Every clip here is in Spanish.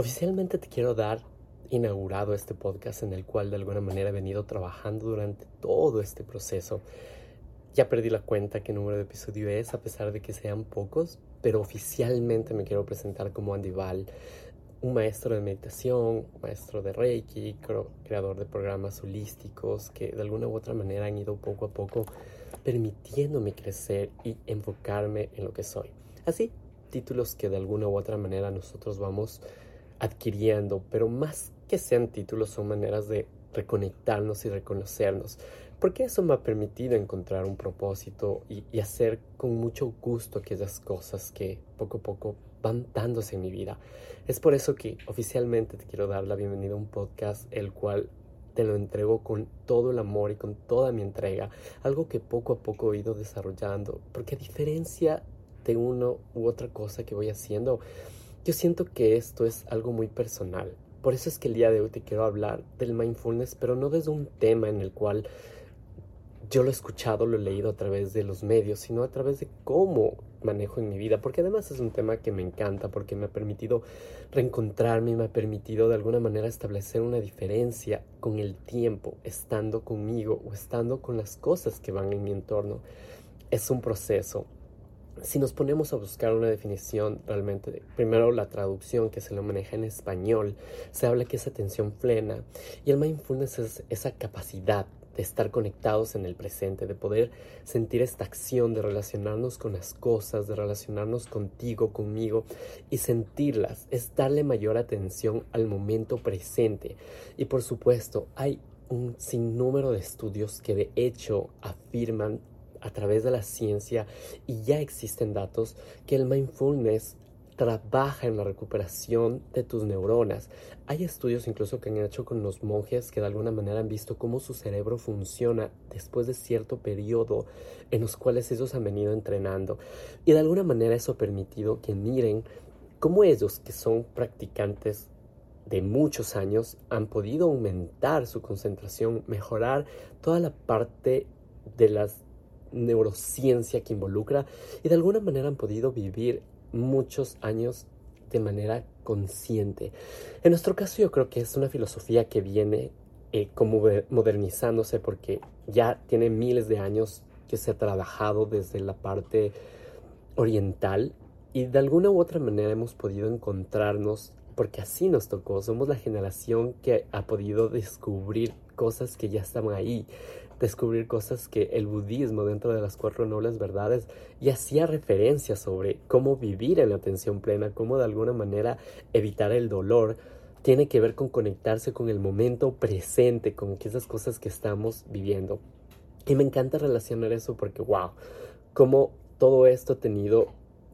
Oficialmente te quiero dar inaugurado este podcast en el cual de alguna manera he venido trabajando durante todo este proceso. Ya perdí la cuenta qué número de episodio es, a pesar de que sean pocos, pero oficialmente me quiero presentar como Andy Val, un maestro de meditación, maestro de Reiki, creador de programas holísticos que de alguna u otra manera han ido poco a poco permitiéndome crecer y enfocarme en lo que soy. Así, títulos que de alguna u otra manera nosotros vamos adquiriendo, pero más que sean títulos son maneras de reconectarnos y reconocernos, porque eso me ha permitido encontrar un propósito y, hacer con mucho gusto aquellas cosas que poco a poco van dándose en mi vida. Es por eso que oficialmente te quiero dar la bienvenida a un podcast el cual te lo entrego con todo el amor y con toda mi entrega, algo que poco a poco he ido desarrollando, porque a diferencia de uno u otra cosa que voy haciendo, yo siento que esto es algo muy personal. Por eso es que el día de hoy te quiero hablar del mindfulness, pero no desde un tema en el cual yo lo he escuchado, lo he leído a través de los medios, sino a través de cómo manejo en mi vida, porque además es un tema que me encanta, porque me ha permitido reencontrarme, me ha permitido de alguna manera establecer una diferencia con el tiempo, estando conmigo o estando con las cosas que van en mi entorno. Es un proceso, si nos ponemos a buscar una definición realmente, primero la traducción que se lo maneja en español, se habla que es atención plena y el mindfulness es esa capacidad de estar conectados en el presente, de poder sentir esta acción, de relacionarnos con las cosas, de relacionarnos contigo, conmigo y sentirlas, es darle mayor atención al momento presente. Y por supuesto, hay un sinnúmero de estudios que de hecho afirman a través de la ciencia y ya existen datos que el mindfulness trabaja en la recuperación de tus neuronas. Hay estudios incluso que han hecho con los monjes que de alguna manera han visto cómo su cerebro funciona después de cierto periodo en los cuales ellos han venido entrenando. Y de alguna manera eso ha permitido que miren cómo ellos que son practicantes de muchos años han podido aumentar su concentración, mejorar toda la parte de las neurociencia que involucra y de alguna manera han podido vivir muchos años de manera consciente. En nuestro caso yo creo que es una filosofía que viene eh, como modernizándose porque ya tiene miles de años que se ha trabajado desde la parte oriental y de alguna u otra manera hemos podido encontrarnos porque así nos tocó, somos la generación que ha podido descubrir cosas que ya estaban ahí, descubrir cosas que el budismo dentro de las cuatro nobles verdades y hacía referencia sobre cómo vivir en la atención plena, cómo de alguna manera evitar el dolor, tiene que ver con conectarse con el momento presente, con esas cosas que estamos viviendo. Y me encanta relacionar eso porque, wow, cómo todo esto ha tenido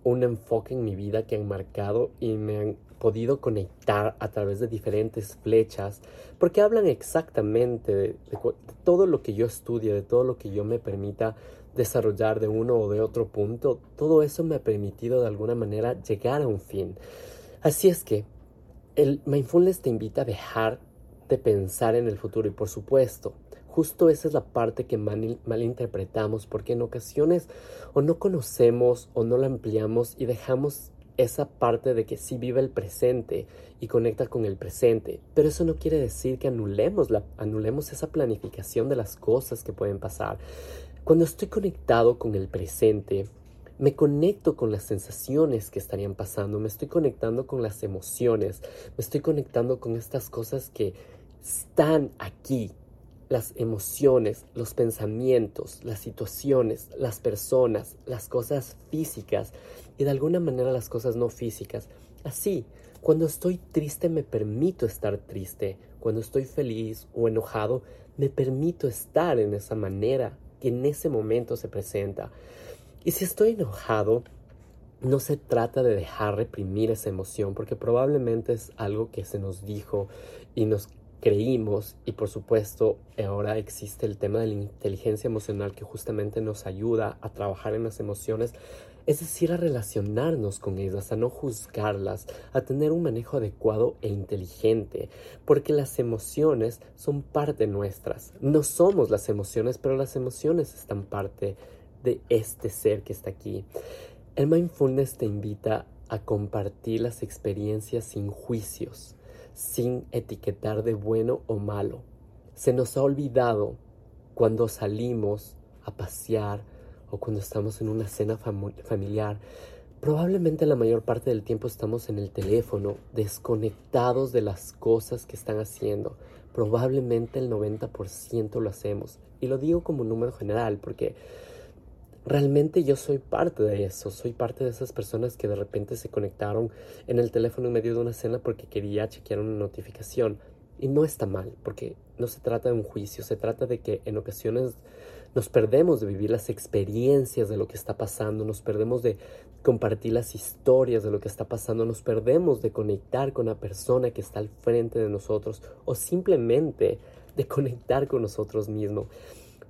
un enfoque en mi vida que han marcado y me han podido conectar a través de diferentes flechas, porque hablan exactamente de, todo lo que yo estudio, de todo lo que yo me permita desarrollar de uno o de otro punto, todo eso me ha permitido de alguna manera llegar a un fin. Así es que el mindfulness te invita a dejar de pensar en el futuro y por supuesto, justo esa es la parte que mal, malinterpretamos porque en ocasiones o no conocemos o no la ampliamos y dejamos esa parte de que sí vive el presente y conecta con el presente, pero eso no quiere decir que anulemos, anulemos esa planificación de las cosas que pueden pasar. Cuando estoy conectado con el presente, me conecto con las sensaciones que estarían pasando, me estoy conectando con las emociones, me estoy conectando con estas cosas que están aquí, las emociones, los pensamientos, las situaciones, las personas, las cosas físicas y de alguna manera las cosas no físicas. Así, cuando estoy triste me permito estar triste, cuando estoy feliz o enojado me permito estar en esa manera que en ese momento se presenta. Y si estoy enojado, no se trata de dejar reprimir esa emoción, porque probablemente es algo que se nos dijo y nos creímos y por supuesto ahora existe el tema de la inteligencia emocional que justamente nos ayuda a trabajar en las emociones, es decir, a relacionarnos con ellas, a no juzgarlas, a tener un manejo adecuado e inteligente, porque las emociones son parte nuestras. No somos las emociones, pero las emociones están parte de este ser que está aquí. El mindfulness te invita a compartir las experiencias sin juicios, sin etiquetar de bueno o malo. Se nos ha olvidado cuando salimos a pasear o cuando estamos en una cena familiar. Probablemente la mayor parte del tiempo estamos en el teléfono, desconectados de las cosas que están haciendo. Probablemente el 90% lo hacemos. Y lo digo como número general porque realmente yo soy parte de eso, soy parte de esas personas que de repente se conectaron en el teléfono en medio de una cena porque quería chequear una notificación. Y no está mal, porque no se trata de un juicio, se trata de que en ocasiones nos perdemos de vivir las experiencias de lo que está pasando, nos perdemos de compartir las historias de lo que está pasando, nos perdemos de conectar con la persona que está al frente de nosotros o simplemente de conectar con nosotros mismos.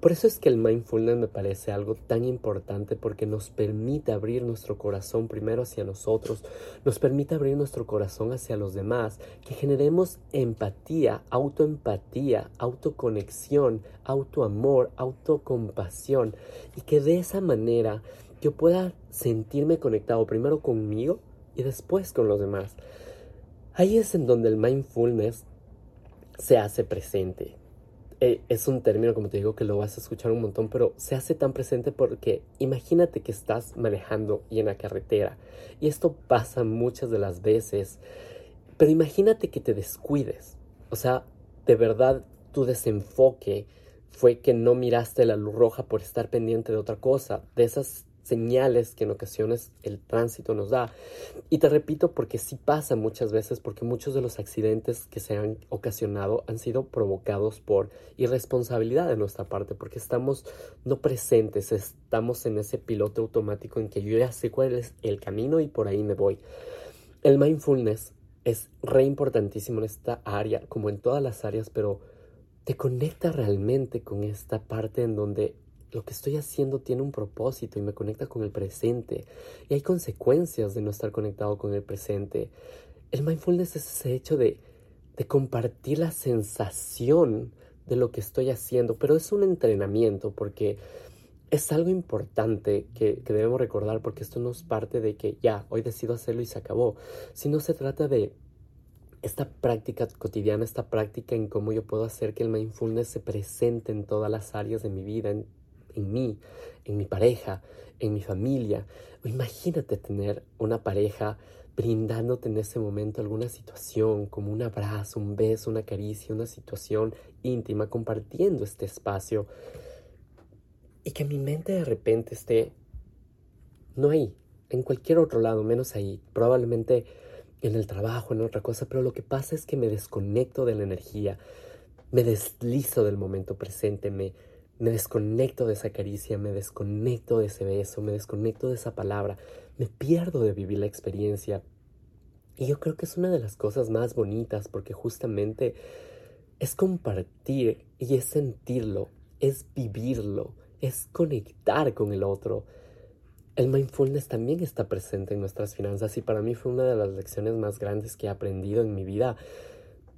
Por eso es que el mindfulness me parece algo tan importante porque nos permite abrir nuestro corazón primero hacia nosotros, nos permite abrir nuestro corazón hacia los demás, que generemos empatía, autoempatía, autoconexión, autoamor, autocompasión y que de esa manera yo pueda sentirme conectado primero conmigo y después con los demás. Ahí es en donde el mindfulness se hace presente. Eh, es un término, como te digo, que lo vas a escuchar un montón, pero se hace tan presente porque imagínate que estás manejando y en la carretera. Y esto pasa muchas de las veces. Pero imagínate que te descuides. O sea, de verdad tu desenfoque fue que no miraste la luz roja por estar pendiente de otra cosa. De esas señales que en ocasiones el tránsito nos da. Y te repito porque sí pasa muchas veces, porque muchos de los accidentes que se han ocasionado han sido provocados por irresponsabilidad de nuestra parte, porque estamos no presentes, estamos en ese piloto automático en que yo ya sé cuál es el camino y por ahí me voy. El mindfulness es re importantísimo en esta área, como en todas las áreas, pero te conecta realmente con esta parte en donde lo que estoy haciendo tiene un propósito y me conecta con el presente. Y hay consecuencias de no estar conectado con el presente. El mindfulness es ese hecho de, de compartir la sensación de lo que estoy haciendo, pero es un entrenamiento porque es algo importante que, que, debemos recordar porque esto no es parte de que ya, hoy decido hacerlo y se acabó, sino se trata de esta práctica cotidiana, esta práctica en cómo yo puedo hacer que el mindfulness se presente en todas las áreas de mi vida, en mí, en mi pareja, en mi familia. Imagínate tener una pareja brindándote en ese momento alguna situación, como un abrazo, un beso, una caricia, una situación íntima, compartiendo este espacio. Y que mi mente de repente esté no ahí, en cualquier otro lado, menos ahí, probablemente en el trabajo, en otra cosa, pero lo que pasa es que me desconecto de la energía, me deslizo del momento presente, me, me desconecto de esa caricia, me desconecto de ese beso, me desconecto de esa palabra, me pierdo de vivir la experiencia. Y yo creo que es una de las cosas más bonitas porque justamente es compartir y es sentirlo, es vivirlo, es conectar con el otro. El mindfulness también está presente en nuestras finanzas y para mí fue una de las lecciones más grandes que he aprendido en mi vida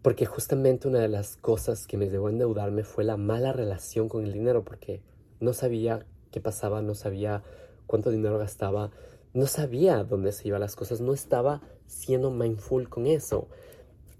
porque justamente una de las cosas que me llevó a endeudarme fue la mala relación con el dinero, porque no sabía qué pasaba, no sabía cuánto dinero gastaba, no sabía dónde se iban las cosas, no estaba siendo mindful con eso.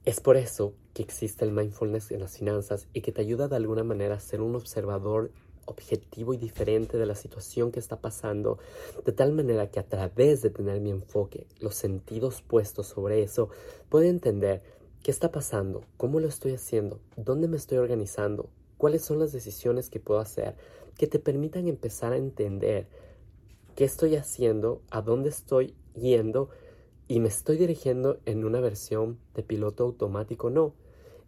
Es por eso que existe el mindfulness en las finanzas y que te ayuda de alguna manera a ser un observador objetivo y diferente de la situación que está pasando, de tal manera que a través de tener mi enfoque, los sentidos puestos sobre eso, puedo entender ¿Qué está pasando? ¿Cómo lo estoy haciendo? ¿Dónde me estoy organizando? ¿Cuáles son las decisiones que puedo hacer que te permitan empezar a entender qué estoy haciendo, a dónde estoy yendo y me estoy dirigiendo en una versión de piloto automático? No,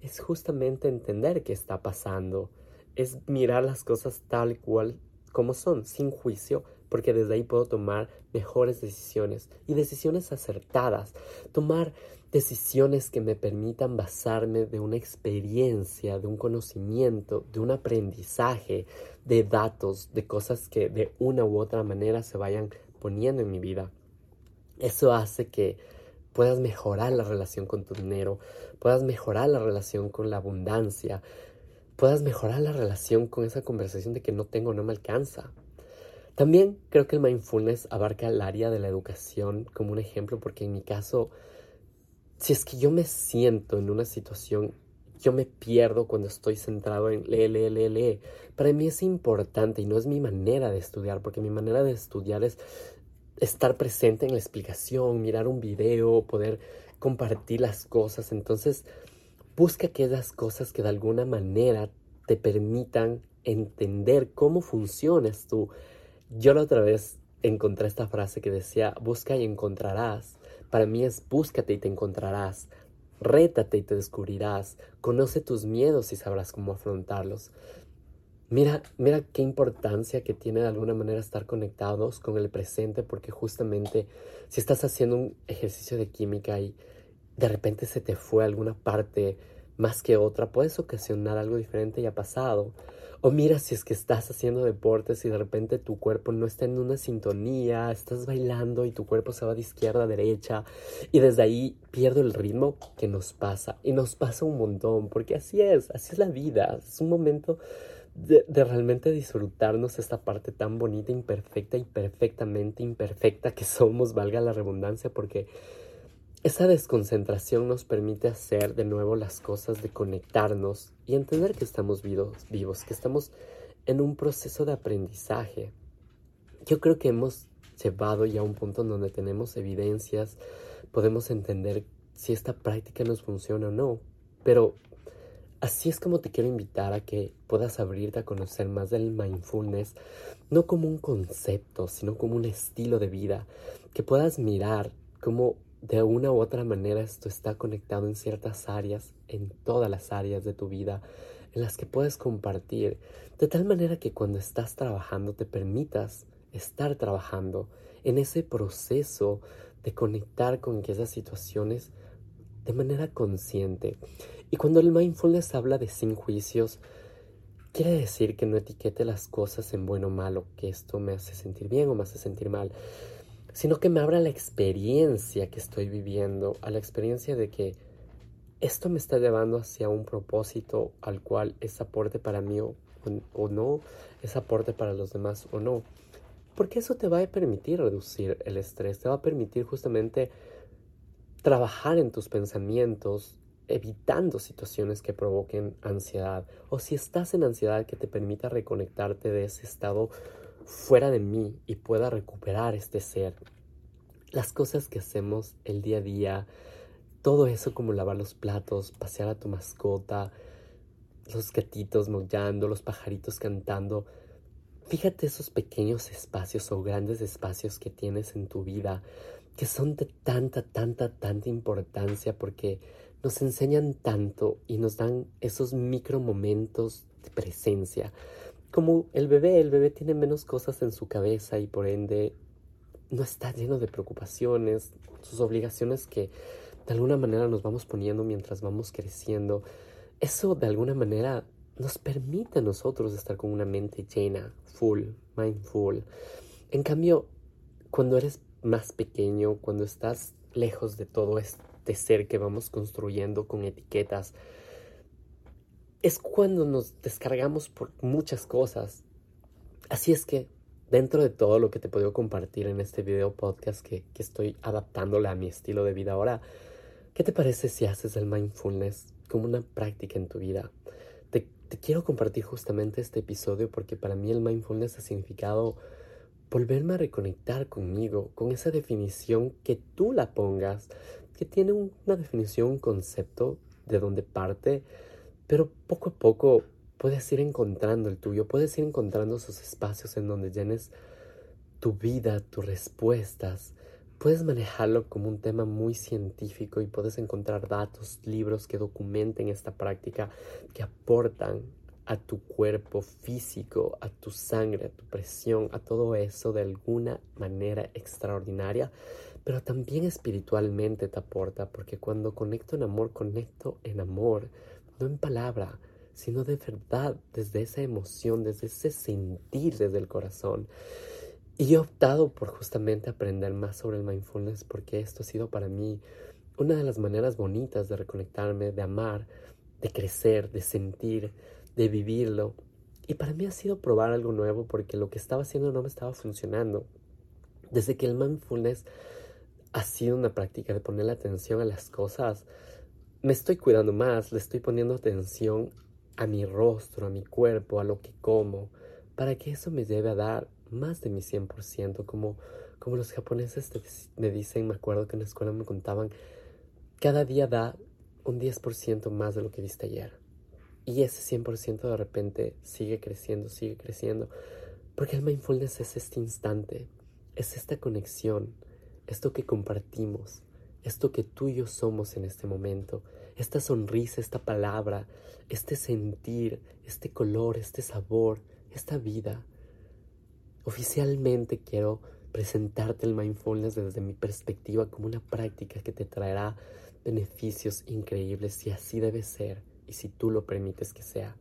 es justamente entender qué está pasando, es mirar las cosas tal cual como son, sin juicio, porque desde ahí puedo tomar mejores decisiones y decisiones acertadas, tomar decisiones que me permitan basarme de una experiencia, de un conocimiento, de un aprendizaje, de datos, de cosas que de una u otra manera se vayan poniendo en mi vida. Eso hace que puedas mejorar la relación con tu dinero, puedas mejorar la relación con la abundancia, puedas mejorar la relación con esa conversación de que no tengo, no me alcanza. También creo que el mindfulness abarca el área de la educación como un ejemplo, porque en mi caso, si es que yo me siento en una situación, yo me pierdo cuando estoy centrado en lee, lee, lee, lee. Para mí es importante y no es mi manera de estudiar, porque mi manera de estudiar es estar presente en la explicación, mirar un video, poder compartir las cosas. Entonces, busca aquellas cosas que de alguna manera te permitan entender cómo funcionas tú yo la otra vez encontré esta frase que decía, busca y encontrarás. Para mí es búscate y te encontrarás. Rétate y te descubrirás. Conoce tus miedos y sabrás cómo afrontarlos. Mira, mira qué importancia que tiene de alguna manera estar conectados con el presente, porque justamente si estás haciendo un ejercicio de química y de repente se te fue alguna parte más que otra, puedes ocasionar algo diferente y ha pasado. O mira si es que estás haciendo deportes y de repente tu cuerpo no está en una sintonía, estás bailando y tu cuerpo se va de izquierda a derecha y desde ahí pierdo el ritmo que nos pasa. Y nos pasa un montón, porque así es, así es la vida. Es un momento de, de realmente disfrutarnos esta parte tan bonita, imperfecta y perfectamente imperfecta que somos, valga la redundancia, porque esa desconcentración nos permite hacer de nuevo las cosas de conectarnos y entender que estamos vivos, vivos, que estamos en un proceso de aprendizaje. Yo creo que hemos llevado ya a un punto en donde tenemos evidencias, podemos entender si esta práctica nos funciona o no, pero así es como te quiero invitar a que puedas abrirte a conocer más del mindfulness, no como un concepto, sino como un estilo de vida, que puedas mirar cómo de una u otra manera esto está conectado en ciertas áreas, en todas las áreas de tu vida, en las que puedes compartir, de tal manera que cuando estás trabajando te permitas estar trabajando en ese proceso de conectar con esas situaciones de manera consciente. Y cuando el mindfulness habla de sin juicios, quiere decir que no etiquete las cosas en bueno o malo, que esto me hace sentir bien o me hace sentir mal, sino que me abra la experiencia que estoy viviendo, a la experiencia de que esto me está llevando hacia un propósito al cual es aporte para mí o, no, es aporte para los demás o no. Porque eso te va a permitir reducir el estrés, te va a permitir justamente trabajar en tus pensamientos, evitando situaciones que provoquen ansiedad. O si estás en ansiedad, que te permita reconectarte de ese estado fuera de mí y pueda recuperar este ser. Las cosas que hacemos el día a día, todo eso como lavar los platos, pasear a tu mascota, los gatitos maullando, los pajaritos cantando. Fíjate esos pequeños espacios o grandes espacios que tienes en tu vida que son de tanta, tanta, tanta importancia porque nos enseñan tanto y nos dan esos micro momentos de presencia como el bebé, el bebé tiene menos cosas en su cabeza y por ende no está lleno de preocupaciones, sus obligaciones que de alguna manera nos vamos poniendo mientras vamos creciendo. Eso de alguna manera nos permite a nosotros estar con una mente llena, full, mindful. En cambio, cuando eres más pequeño, cuando estás lejos de todo este ser que vamos construyendo con etiquetas, es cuando nos descargamos por muchas cosas. Así es que dentro de todo lo que te he podido compartir en este video podcast que, estoy adaptándole a mi estilo de vida ahora, ¿qué te parece si haces el mindfulness como una práctica en tu vida? Te, te quiero compartir justamente este episodio porque para mí el mindfulness ha significado volverme a reconectar conmigo, con esa definición que tú la pongas, que tiene una definición, un concepto de donde parte, pero poco a poco puedes ir encontrando el tuyo, puedes ir encontrando esos espacios en donde llenes tu vida, tus respuestas. Puedes manejarlo como un tema muy científico y puedes encontrar datos, libros que documenten esta práctica, que aportan a tu cuerpo físico, a tu sangre, a tu presión, a todo eso de alguna manera extraordinaria, pero también espiritualmente te aporta, porque cuando conecto en amor, conecto en amor no en palabra, sino de verdad, desde esa emoción, desde ese sentir desde el corazón. Y he optado por justamente aprender más sobre el mindfulness porque esto ha sido para mí una de las maneras bonitas de reconectarme, de amar, de crecer, de sentir, de vivirlo. Y para mí ha sido probar algo nuevo porque lo que estaba haciendo no me estaba funcionando. Desde que el mindfulness ha sido una práctica de ponerle atención a las cosas, me estoy cuidando más, le estoy poniendo atención a mi rostro, a mi cuerpo, a lo que como, para que eso me lleve a dar más de mi 100%, como, como los japoneses me dicen, me acuerdo que en la escuela me contaban, cada día da un 10% más de lo que viste ayer. Y ese 100% de repente sigue creciendo, sigue creciendo. Porque el mindfulness es este instante, es esta conexión, esto que compartimos, esto que tú y yo somos en este momento, esta sonrisa, esta palabra, este sentir, este color, este sabor, esta vida. Oficialmente quiero presentarte el mindfulness desde mi perspectiva como una práctica que te traerá beneficios increíbles y así debe ser y si tú lo permites que sea.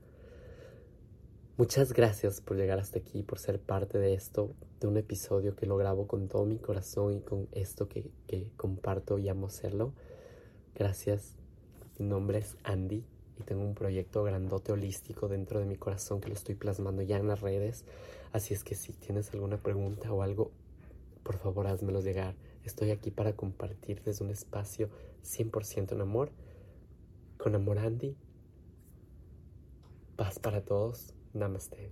Muchas gracias por llegar hasta aquí, por ser parte de esto, de un episodio que lo grabo con todo mi corazón y con esto que, que comparto y amo hacerlo. Gracias. Mi nombre es Andy y tengo un proyecto grandote holístico dentro de mi corazón que lo estoy plasmando ya en las redes. Así es que si tienes alguna pregunta o algo, por favor házmelo llegar. Estoy aquí para compartir desde un espacio 100% en amor. Con amor Andy. Paz para todos. नमस्ते।